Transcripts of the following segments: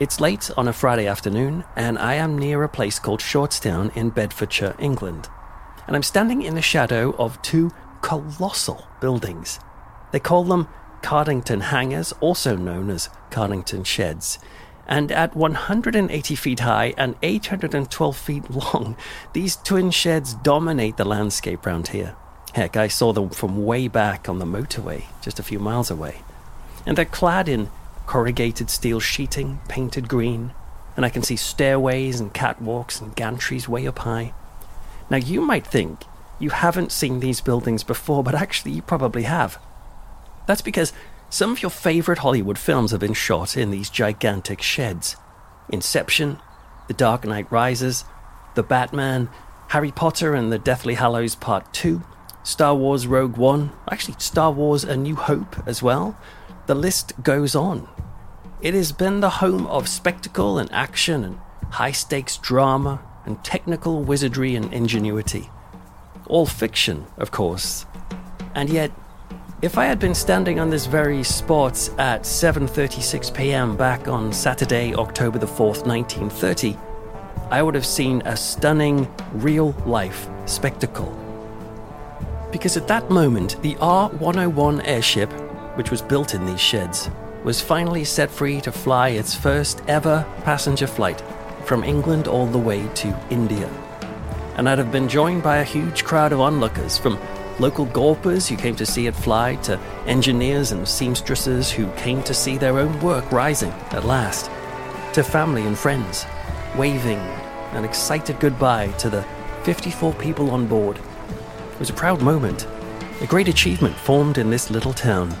It's late on a Friday afternoon, and I am near a place called Shortstown in Bedfordshire, England. And I'm standing in the shadow of two colossal buildings. They call them Cardington Hangars, also known as Cardington Sheds. And at 180 feet high and 812 feet long, these twin sheds dominate the landscape round here. Heck, I saw them from way back on the motorway, just a few miles away. And they're clad in corrugated steel sheeting, painted green, and I can see stairways and catwalks and gantries way up high. Now, you might think you haven't seen these buildings before, but actually, you probably have. That's because some of your favorite Hollywood films have been shot in these gigantic sheds Inception, The Dark Knight Rises, The Batman, Harry Potter and the Deathly Hallows Part 2, Star Wars Rogue One, actually, Star Wars A New Hope as well. The list goes on. It has been the home of spectacle and action and high stakes drama and technical wizardry and ingenuity. All fiction, of course. And yet, if I had been standing on this very spot at 7:36 p.m. back on Saturday, October the 4th, 1930, I would have seen a stunning real-life spectacle. Because at that moment, the R101 airship, which was built in these sheds, was finally set free to fly its first ever passenger flight from England all the way to India. And I'd have been joined by a huge crowd of onlookers from local golpers who came to see it fly to engineers and seamstresses who came to see their own work rising at last, to family and friends, waving an excited goodbye to the 54 people on board. It was a proud moment, a great achievement formed in this little town.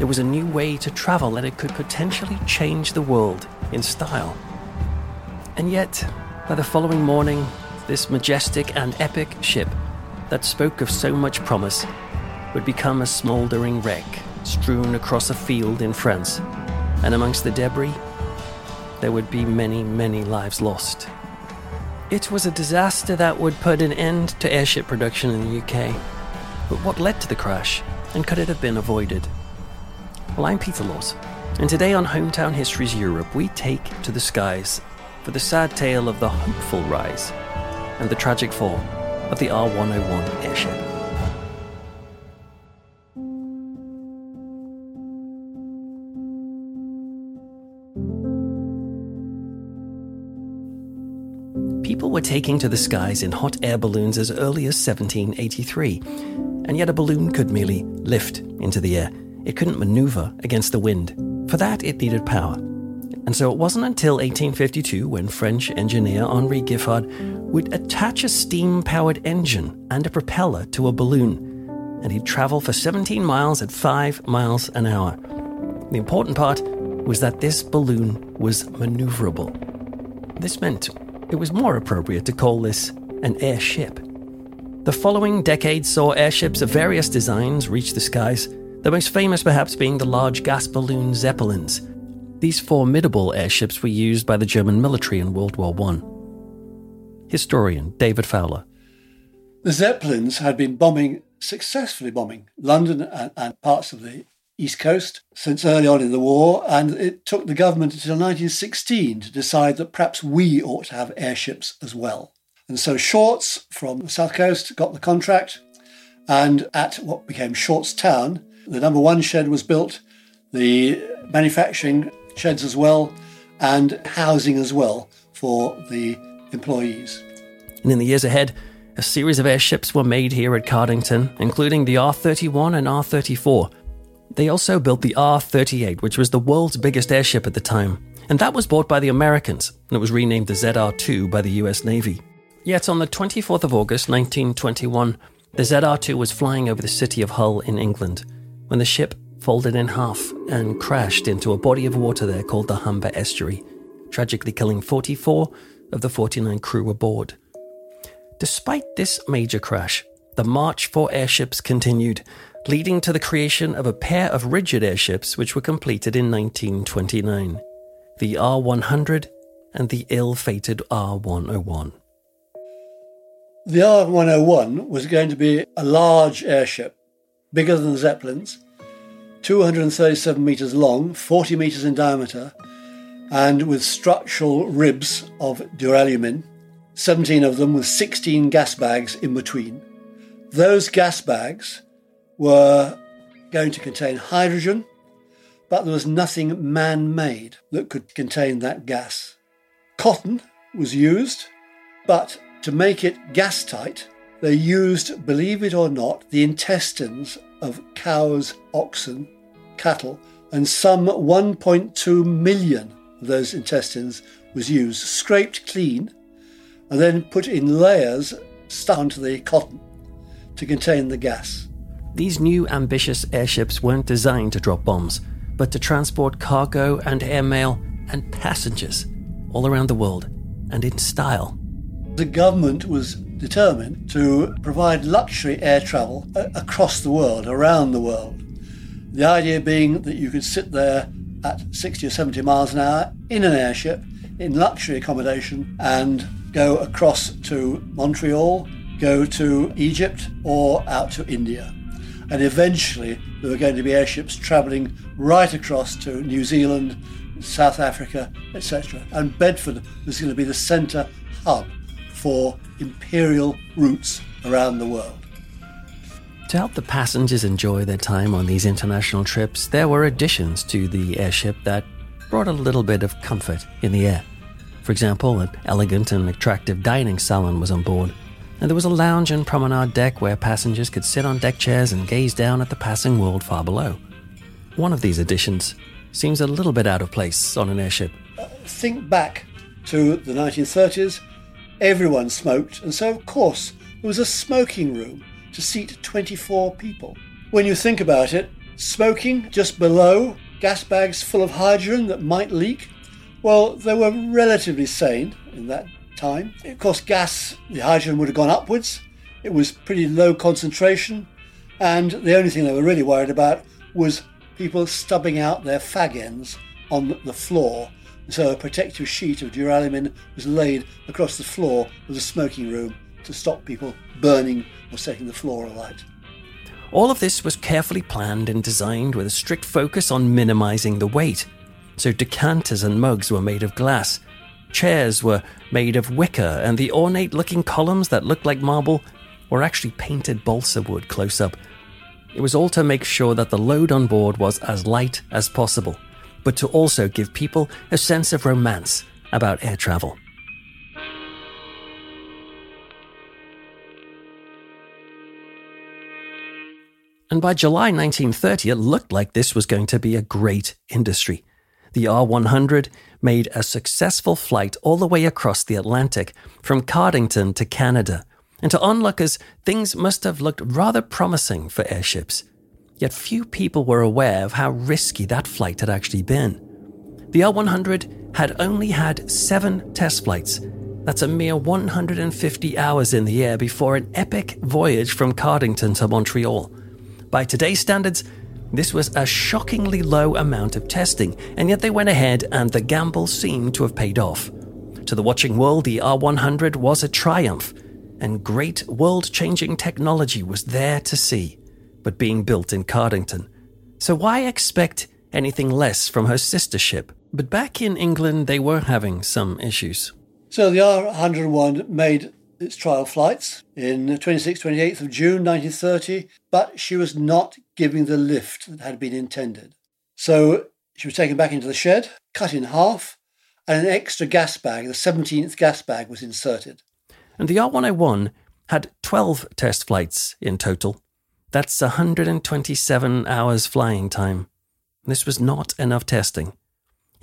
It was a new way to travel and it could potentially change the world in style. And yet, by the following morning, this majestic and epic ship that spoke of so much promise would become a smouldering wreck strewn across a field in France. And amongst the debris, there would be many, many lives lost. It was a disaster that would put an end to airship production in the UK. But what led to the crash, and could it have been avoided? Well, I'm Peter Laws, and today on Hometown Histories Europe, we take to the skies for the sad tale of the hopeful rise and the tragic fall of the R 101 airship. People were taking to the skies in hot air balloons as early as 1783, and yet a balloon could merely lift into the air. It couldn't maneuver against the wind. For that, it needed power. And so it wasn't until 1852 when French engineer Henri Giffard would attach a steam powered engine and a propeller to a balloon, and he'd travel for 17 miles at 5 miles an hour. The important part was that this balloon was maneuverable. This meant it was more appropriate to call this an airship. The following decade saw airships of various designs reach the skies, the most famous perhaps being the large gas balloon Zeppelins. These formidable airships were used by the German military in World War I. Historian David Fowler. The Zeppelins had been bombing, successfully bombing, London and, and parts of the East Coast since early on in the war, and it took the government until 1916 to decide that perhaps we ought to have airships as well. And so Shorts from the South Coast got the contract, and at what became Shorts Town, the number one shed was built, the manufacturing sheds as well, and housing as well for the employees. And in the years ahead, a series of airships were made here at Cardington, including the R 31 and R 34. They also built the R 38, which was the world's biggest airship at the time, and that was bought by the Americans, and it was renamed the ZR 2 by the US Navy. Yet on the 24th of August 1921, the ZR2 was flying over the city of Hull in England when the ship folded in half and crashed into a body of water there called the Humber Estuary, tragically killing 44 of the 49 crew aboard. Despite this major crash, the march for airships continued, leading to the creation of a pair of rigid airships which were completed in 1929 the R 100 and the ill fated R 101. The R 101 was going to be a large airship, bigger than the Zeppelins, 237 metres long, 40 metres in diameter, and with structural ribs of duralumin, 17 of them with 16 gas bags in between. Those gas bags were going to contain hydrogen, but there was nothing man made that could contain that gas. Cotton was used, but to make it gas tight, they used, believe it or not, the intestines of cows, oxen, cattle, and some 1.2 million of those intestines was used, scraped clean, and then put in layers stuck onto the cotton to contain the gas. These new ambitious airships weren't designed to drop bombs, but to transport cargo and airmail and passengers all around the world and in style. The government was determined to provide luxury air travel uh, across the world, around the world. The idea being that you could sit there at 60 or 70 miles an hour in an airship in luxury accommodation and go across to Montreal, go to Egypt, or out to India. And eventually, there were going to be airships travelling right across to New Zealand, South Africa, etc. And Bedford was going to be the centre hub for imperial routes around the world. To help the passengers enjoy their time on these international trips, there were additions to the airship that brought a little bit of comfort in the air. For example, an elegant and attractive dining salon was on board, and there was a lounge and promenade deck where passengers could sit on deck chairs and gaze down at the passing world far below. One of these additions seems a little bit out of place on an airship. Uh, think back to the 1930s Everyone smoked, and so, of course, there was a smoking room to seat 24 people. When you think about it, smoking just below, gas bags full of hydrogen that might leak, well, they were relatively sane in that time. Of course, gas, the hydrogen would have gone upwards. It was pretty low concentration, and the only thing they were really worried about was people stubbing out their fag ends on the floor so a protective sheet of duralumin was laid across the floor of the smoking room to stop people burning or setting the floor alight. All of this was carefully planned and designed with a strict focus on minimizing the weight. So decanters and mugs were made of glass, chairs were made of wicker, and the ornate looking columns that looked like marble were actually painted balsa wood close up. It was all to make sure that the load on board was as light as possible but to also give people a sense of romance about air travel. And by July 1930, it looked like this was going to be a great industry. The R 100 made a successful flight all the way across the Atlantic from Cardington to Canada. And to onlookers, things must have looked rather promising for airships. Yet few people were aware of how risky that flight had actually been. The R 100 had only had seven test flights, That's a mere 150 hours in the air before an epic voyage from Cardington to Montreal. By today's standards, this was a shockingly low amount of testing, and yet they went ahead and the gamble seemed to have paid off. To the watching world, the R100 was a triumph, and great world changing technology was there to see, but being built in Cardington. So why expect anything less from her sister ship? But back in England, they were having some issues. So the R101 made its trial flights in 26th, 28th of June 1930, but she was not giving the lift that had been intended. So she was taken back into the shed, cut in half, and an extra gas bag, the 17th gas bag, was inserted. And the R101 had 12 test flights in total. That's 127 hours flying time. This was not enough testing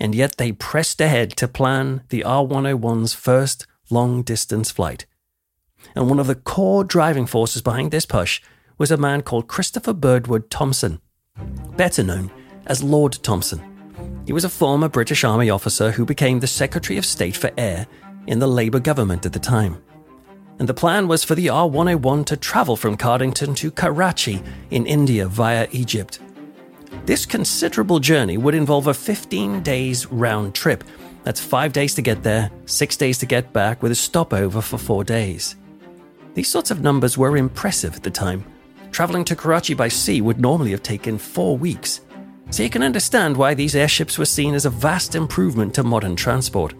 and yet they pressed ahead to plan the R101's first long distance flight. And one of the core driving forces behind this push was a man called Christopher Birdwood Thomson, better known as Lord Thomson. He was a former British Army officer who became the Secretary of State for Air in the Labour government at the time. And the plan was for the R 101 to travel from Cardington to Karachi in India via Egypt. This considerable journey would involve a 15 days round trip. That's five days to get there, six days to get back, with a stopover for four days. These sorts of numbers were impressive at the time. Travelling to Karachi by sea would normally have taken four weeks. So you can understand why these airships were seen as a vast improvement to modern transport.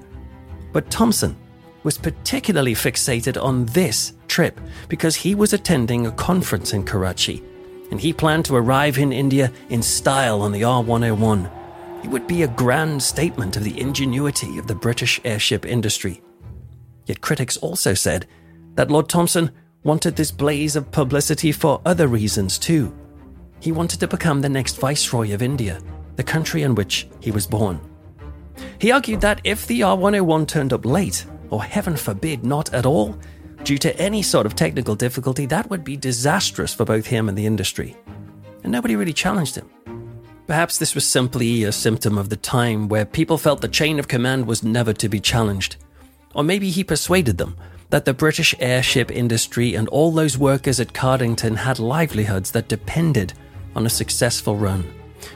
But Thomson was particularly fixated on this trip because he was attending a conference in Karachi and he planned to arrive in India in style on the R 101. It would be a grand statement of the ingenuity of the British airship industry. Yet critics also said that Lord Thomson wanted this blaze of publicity for other reasons too. He wanted to become the next Viceroy of India, the country in which he was born. He argued that if the R 101 turned up late, or heaven forbid, not at all, Due to any sort of technical difficulty, that would be disastrous for both him and the industry. And nobody really challenged him. Perhaps this was simply a symptom of the time where people felt the chain of command was never to be challenged. Or maybe he persuaded them that the British airship industry and all those workers at Cardington had livelihoods that depended on a successful run.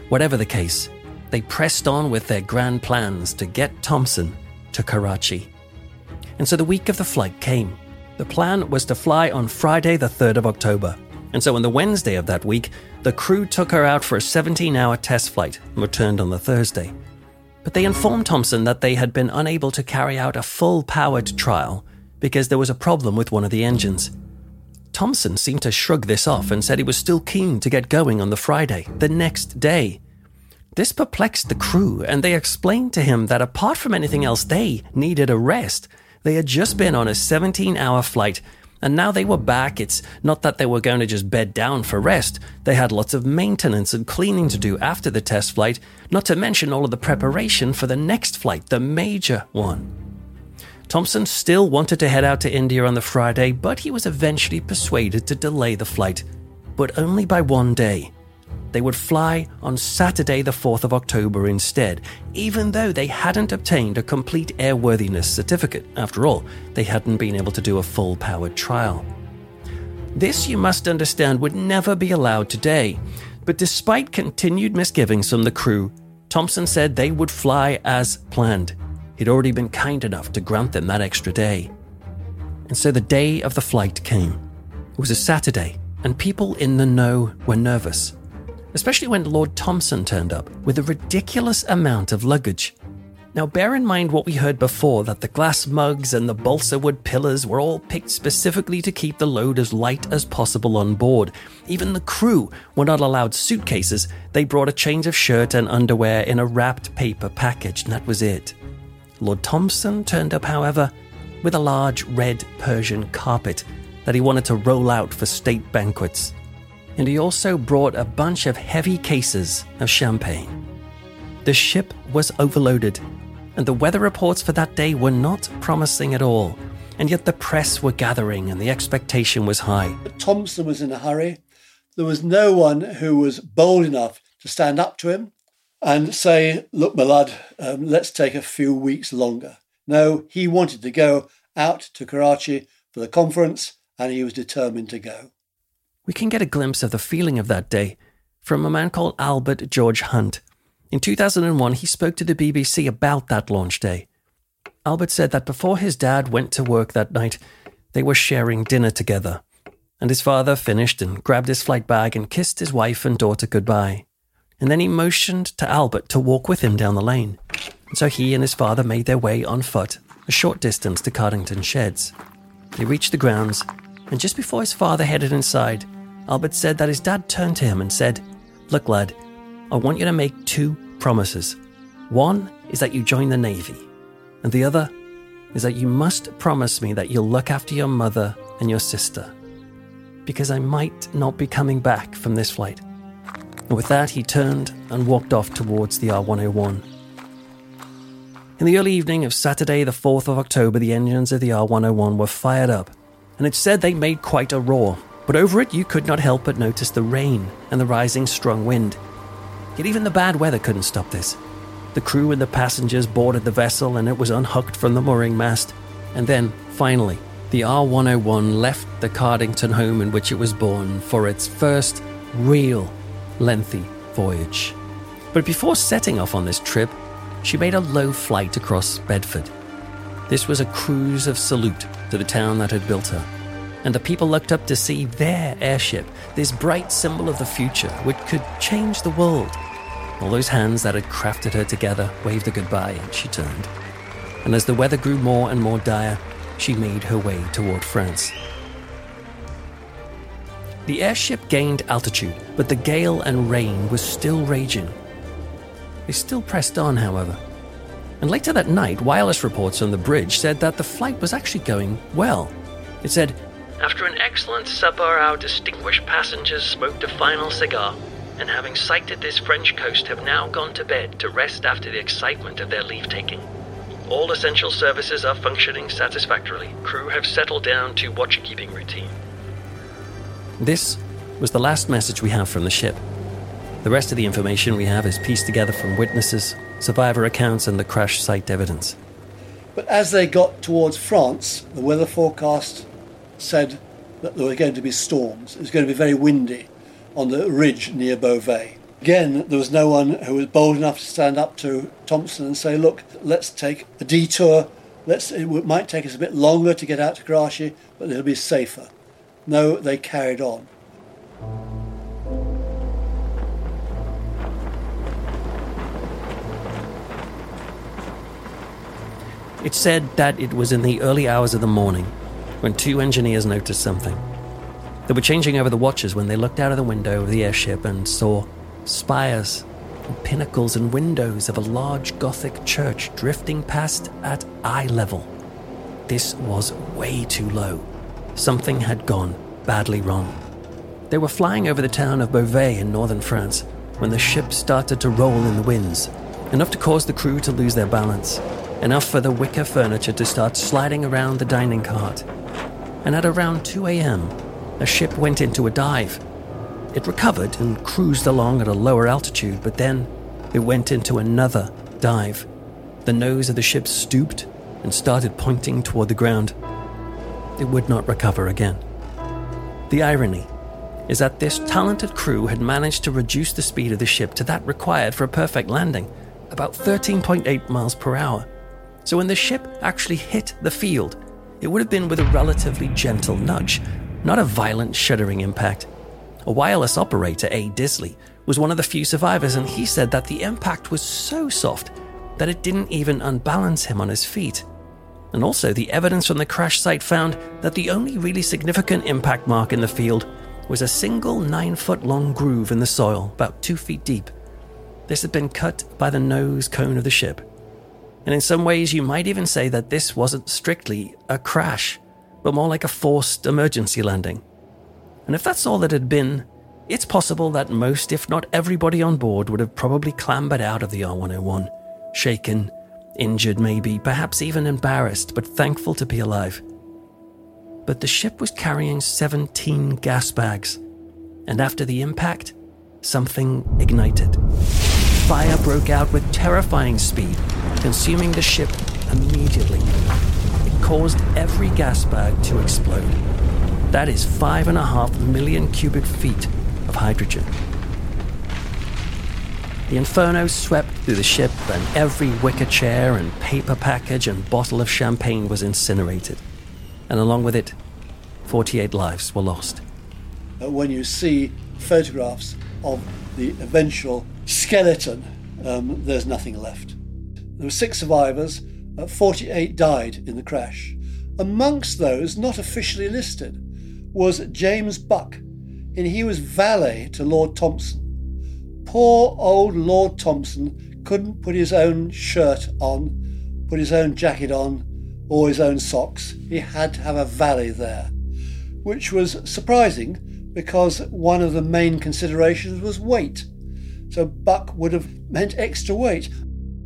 Whatever the case, they pressed on with their grand plans to get Thomson to Karachi. And so the week of the flight came. The plan was to fly on Friday, the 3rd of October. And so on the Wednesday of that week, the crew took her out for a 17 hour test flight and returned on the Thursday. But they informed Thomson that they had been unable to carry out a full powered trial because there was a problem with one of the engines. Thomson seemed to shrug this off and said he was still keen to get going on the Friday, the next day. This perplexed the crew, and they explained to him that apart from anything else, they needed a rest they had just been on a 17 hour flight and now they were back. It's not that they were going to just bed down for rest. They had lots of maintenance and cleaning to do after the test flight, not to mention all of the preparation for the next flight, the major one. Thomson still wanted to head out to India on the Friday, but he was eventually persuaded to delay the flight, but only by one day. They would fly on Saturday, the 4th of October instead, even though they hadn't obtained a complete airworthiness certificate. After all, they hadn't been able to do a full powered trial. This, you must understand, would never be allowed today. But despite continued misgivings from the crew, Thomson said they would fly as planned. He'd already been kind enough to grant them that extra day. And so the day of the flight came. It was a Saturday, and people in the know were nervous especially when Lord Thomson turned up with a ridiculous amount of luggage. Now, bear in mind what we heard before that the glass mugs and the balsa wood pillars were all picked specifically to keep the load as light as possible on board. Even the crew were not allowed suitcases, they brought a change of shirt and underwear in a wrapped paper package, and that was it. Lord Thomson turned up, however, with a large red Persian carpet that he wanted to roll out for state banquets and he also brought a bunch of heavy cases of champagne. The ship was overloaded, and the weather reports for that day were not promising at all, and yet the press were gathering and the expectation was high. But Thomson was in a hurry. There was no one who was bold enough to stand up to him and say, Look, my lad, um, let's take a few weeks longer. No, he wanted to go out to Karachi for the conference, and he was determined to go. We can get a glimpse of the feeling of that day from a man called Albert George Hunt. In 2001, he spoke to the BBC about that launch day. Albert said that before his dad went to work that night, they were sharing dinner together. And his father finished and grabbed his flight bag and kissed his wife and daughter goodbye. And then he motioned to Albert to walk with him down the lane. And so he and his father made their way on foot a short distance to Cardington Sheds. They reached the grounds, and just before his father headed inside, Albert said that his dad turned to him and said, Look, lad, I want you to make two promises. One is that you join the Navy, and the other is that you must promise me that you'll look after your mother and your sister, because I might not be coming back from this flight. And with that, he turned and walked off towards the R101. In the early evening of Saturday, the 4th of October, the engines of the R101 were fired up, and it's said they made quite a roar but over it you could not help but notice the rain and the rising strong wind. Yet even the bad weather couldn't stop this. The crew and the passengers boarded the vessel and it was unhooked from the mooring mast. And then, finally, the R101 left the Cardington home in which it was born for its first real lengthy voyage. But before setting off on this trip, she made a low flight across Bedford. This was a cruise of salute to the town that had built her and the people looked up to see their airship, this bright symbol of the future, which could change the world. All those hands that had crafted her together waved a goodbye, and she turned. And as the weather grew more and more dire, she made her way toward France. The airship gained altitude, but the gale and rain was still raging. They still pressed on, however. And later that night, wireless reports on the bridge said that the flight was actually going well. It said, after an excellent supper, our distinguished passengers smoked a final cigar, and having sighted this French coast, have now gone to bed to rest after the excitement of their leave taking. All essential services are functioning satisfactorily. Crew have settled down to watch-keeping routine. This was the last message we have from the ship. The rest of the information we have is pieced together from witnesses, survivor accounts, and the crash site evidence. But as they got towards France, the weather forecast said that there were going to be storms. It was going to be very windy on the ridge near Beauvais. Again, there was no one who was bold enough to stand up to Thomson and say, look, let's take a detour. Let's, it might take us a bit longer to get out to Karachi, but it'll be safer. No, they carried on. It said that it was in the early hours of the morning when two engineers noticed something. They were changing over the watches when they looked out of the window of the airship and saw spires and pinnacles and windows of a large Gothic church drifting past at eye level. This was way too low. Something had gone badly wrong. They were flying over the town of Beauvais in northern France when the ship started to roll in the winds, enough to cause the crew to lose their balance, enough for the wicker furniture to start sliding around the dining cart and at around 2 a.m., a ship went into a dive. It recovered and cruised along at a lower altitude, but then it went into another dive. The nose of the ship stooped and started pointing toward the ground. It would not recover again. The irony is that this talented crew had managed to reduce the speed of the ship to that required for a perfect landing, about 13.8 miles per hour. So when the ship actually hit the field, it would have been with a relatively gentle nudge, not a violent, shuddering impact. A wireless operator, A. Disley, was one of the few survivors, and he said that the impact was so soft that it didn't even unbalance him on his feet. And also, the evidence from the crash site found that the only really significant impact mark in the field was a single nine foot long groove in the soil, about two feet deep. This had been cut by the nose cone of the ship. And in some ways, you might even say that this wasn't strictly a crash, but more like a forced emergency landing. And if that's all that had been, it's possible that most, if not everybody on board, would have probably clambered out of the R101, shaken, injured maybe, perhaps even embarrassed, but thankful to be alive. But the ship was carrying 17 gas bags, and after the impact, something ignited. Fire broke out with terrifying speed, consuming the ship immediately. It caused every gas bag to explode. That is five and a half million cubic feet of hydrogen. The inferno swept through the ship, and every wicker chair and paper package and bottle of champagne was incinerated. And along with it, 48 lives were lost. When you see photographs of the eventual skeleton, um, there's nothing left. There were six survivors, uh, 48 died in the crash. Amongst those not officially listed was James Buck, and he was valet to Lord Thomson. Poor old Lord Thomson couldn't put his own shirt on, put his own jacket on, or his own socks. He had to have a valet there, which was surprising because one of the main considerations was weight. So Buck would have meant extra weight.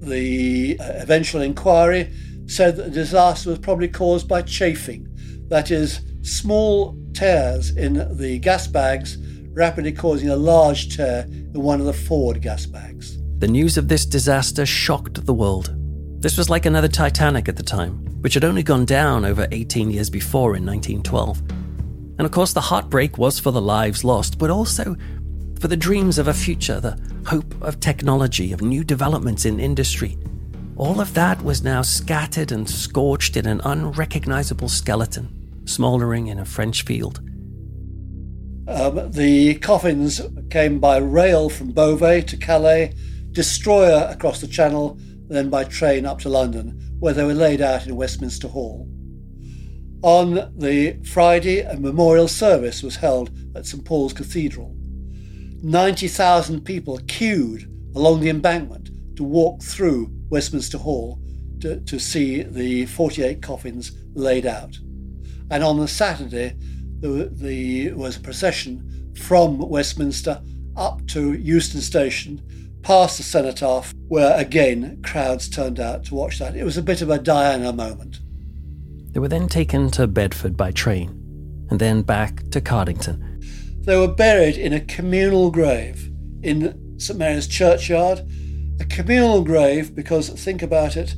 The uh, eventual inquiry said that the disaster was probably caused by chafing, that is, small tears in the gas bags rapidly causing a large tear in one of the forward gas bags. The news of this disaster shocked the world. This was like another Titanic at the time, which had only gone down over 18 years before in 1912. And of course, the heartbreak was for the lives lost, but also for the dreams of a future, the hope of technology, of new developments in industry. All of that was now scattered and scorched in an unrecognizable skeleton, smouldering in a French field. Um, the coffins came by rail from Beauvais to Calais, destroyer across the Channel, then by train up to London, where they were laid out in Westminster Hall. On the Friday, a memorial service was held at St Paul's Cathedral. 90,000 people queued along the embankment to walk through Westminster Hall to, to see the 48 coffins laid out. And on the Saturday, there, the, was a procession from Westminster up to Euston Station, past the cenotaph, where again crowds turned out to watch that. It was a bit of a Diana moment. They were then taken to Bedford by train, and then back to Cardington. They were buried in a communal grave in St Mary's Churchyard. A communal grave because, think about it,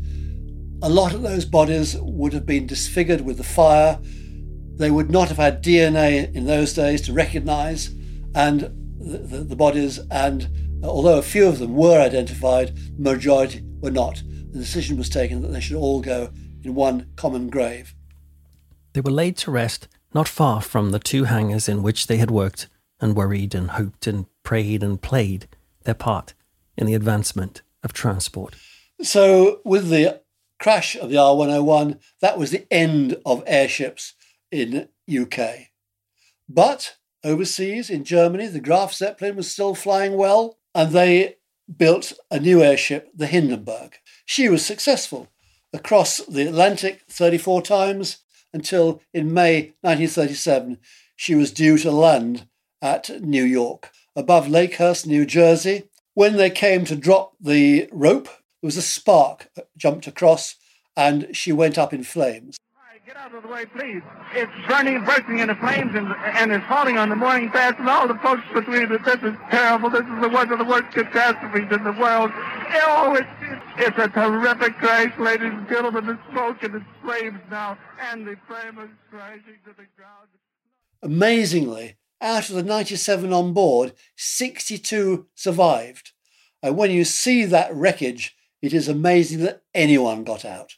a lot of those bodies would have been disfigured with the fire they would not have had DNA in those days to recognize and the, the, the bodies, and although a few of them were identified, the majority were not. The decision was taken that they should all go in one common grave. They were laid to rest not far from the two hangars in which they had worked and worried and hoped and prayed and played their part in the advancement of transport. So, with the crash of the R 101, that was the end of airships in UK. But overseas in Germany, the Graf Zeppelin was still flying well, and they built a new airship, the Hindenburg. She was successful across the Atlantic 34 times until in May 1937 she was due to land at New York. Above Lakehurst, New Jersey, when they came to drop the rope, there was a spark jumped across and she went up in flames. Get out of the way, please. It's burning, bursting into flames, and, and it's falling on the mooring mast, and all the folks between it. This is terrible. This is the one of the worst catastrophes in the world. Oh, it's, it's a terrific crash, ladies and gentlemen. The smoke and the flames now, and the flame is crashing to the ground. Amazingly, out of the 97 on board, 62 survived. And when you see that wreckage, it is amazing that anyone got out.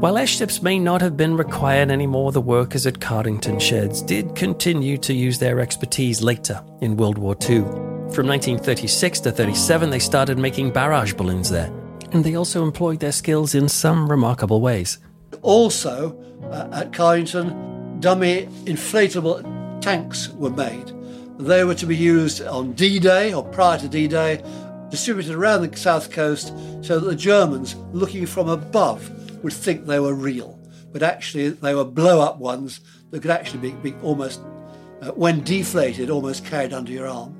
While airships may not have been required anymore, the workers at Cardington Sheds did continue to use their expertise later in World War II. From 1936 to 37, they started making barrage balloons there, and they also employed their skills in some remarkable ways. Also, uh, at Cardington, dummy inflatable tanks were made. They were to be used on D Day or prior to D Day, distributed around the south coast so that the Germans, looking from above, would think they were real, but actually they were blow up ones that could actually be, be almost, uh, when deflated, almost carried under your arm.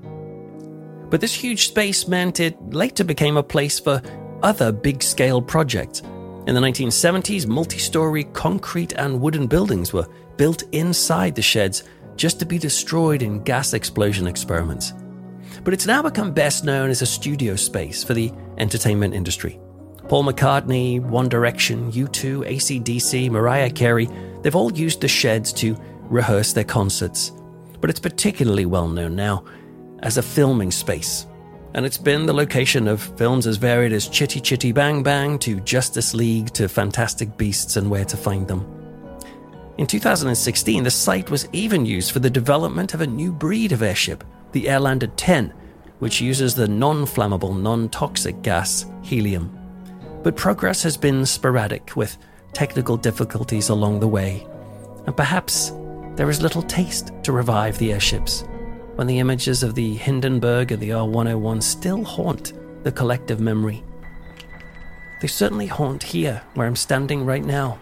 But this huge space meant it later became a place for other big scale projects. In the 1970s, multi story concrete and wooden buildings were built inside the sheds just to be destroyed in gas explosion experiments. But it's now become best known as a studio space for the entertainment industry Paul McCartney, One Direction, U2, ACDC, Mariah Carey, they've all used the sheds to rehearse their concerts. But it's particularly well known now as a filming space. And it's been the location of films as varied as Chitty Chitty Bang Bang to Justice League to Fantastic Beasts and Where to Find Them. In 2016, the site was even used for the development of a new breed of airship, the Airlander 10, which uses the non flammable, non toxic gas helium. But progress has been sporadic, with technical difficulties along the way, and perhaps there is little taste to revive the airships when the images of the Hindenburg and the R 101 still haunt the collective memory. They certainly haunt here, where I'm standing right now.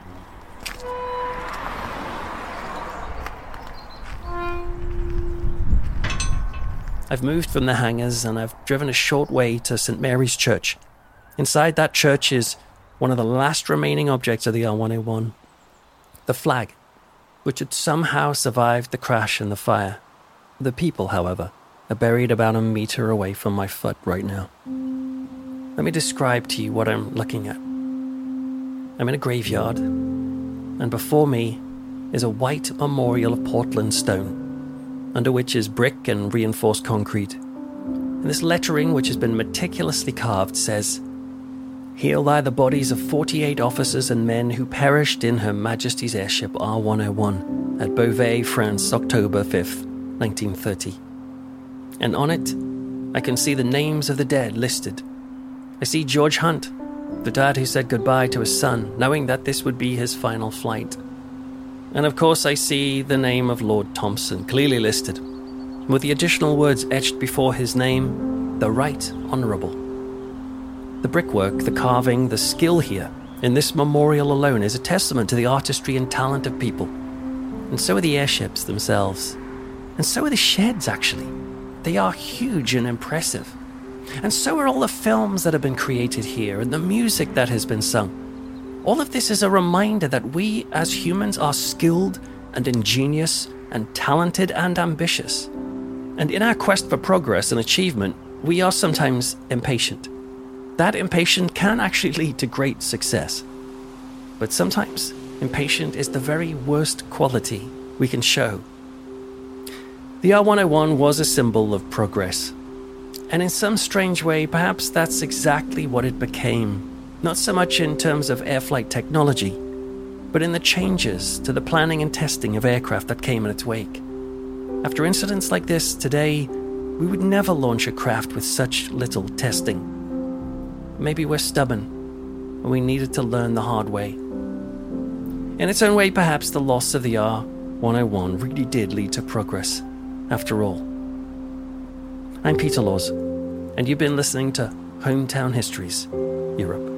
I've moved from the hangars and I've driven a short way to St. Mary's Church. Inside that church is one of the last remaining objects of the R 101 the flag, which had somehow survived the crash and the fire. The people, however, are buried about a meter away from my foot right now. Let me describe to you what I'm looking at. I'm in a graveyard, and before me is a white memorial of Portland stone under which is brick and reinforced concrete. And this lettering, which has been meticulously carved, says, Here lie the bodies of 48 officers and men who perished in Her Majesty's airship R 101 at Beauvais, France, October 5th, 1930. And on it, I can see the names of the dead listed. I see George Hunt, the dad who said goodbye to his son, knowing that this would be his final flight. And of course, I see the name of Lord Thomson clearly listed, with the additional words etched before his name the Right Honourable. The brickwork, the carving, the skill here in this memorial alone is a testament to the artistry and talent of people. And so are the airships themselves. And so are the sheds, actually. They are huge and impressive. And so are all the films that have been created here and the music that has been sung. All of this is a reminder that we as humans are skilled and ingenious and talented and ambitious. And in our quest for progress and achievement, we are sometimes impatient. That impatience can actually lead to great success. But sometimes impatient is the very worst quality we can show. The R101 was a symbol of progress. And in some strange way, perhaps that's exactly what it became not so much in terms of air flight technology, but in the changes to the planning and testing of aircraft that came in its wake. After incidents like this today, we would never launch a craft with such little testing. Maybe we're stubborn, and we needed to learn the hard way. In its own way, perhaps the loss of the R 101 really did lead to progress, after all. I'm Peter Laws, and you've been listening to Hometown Histories Europe.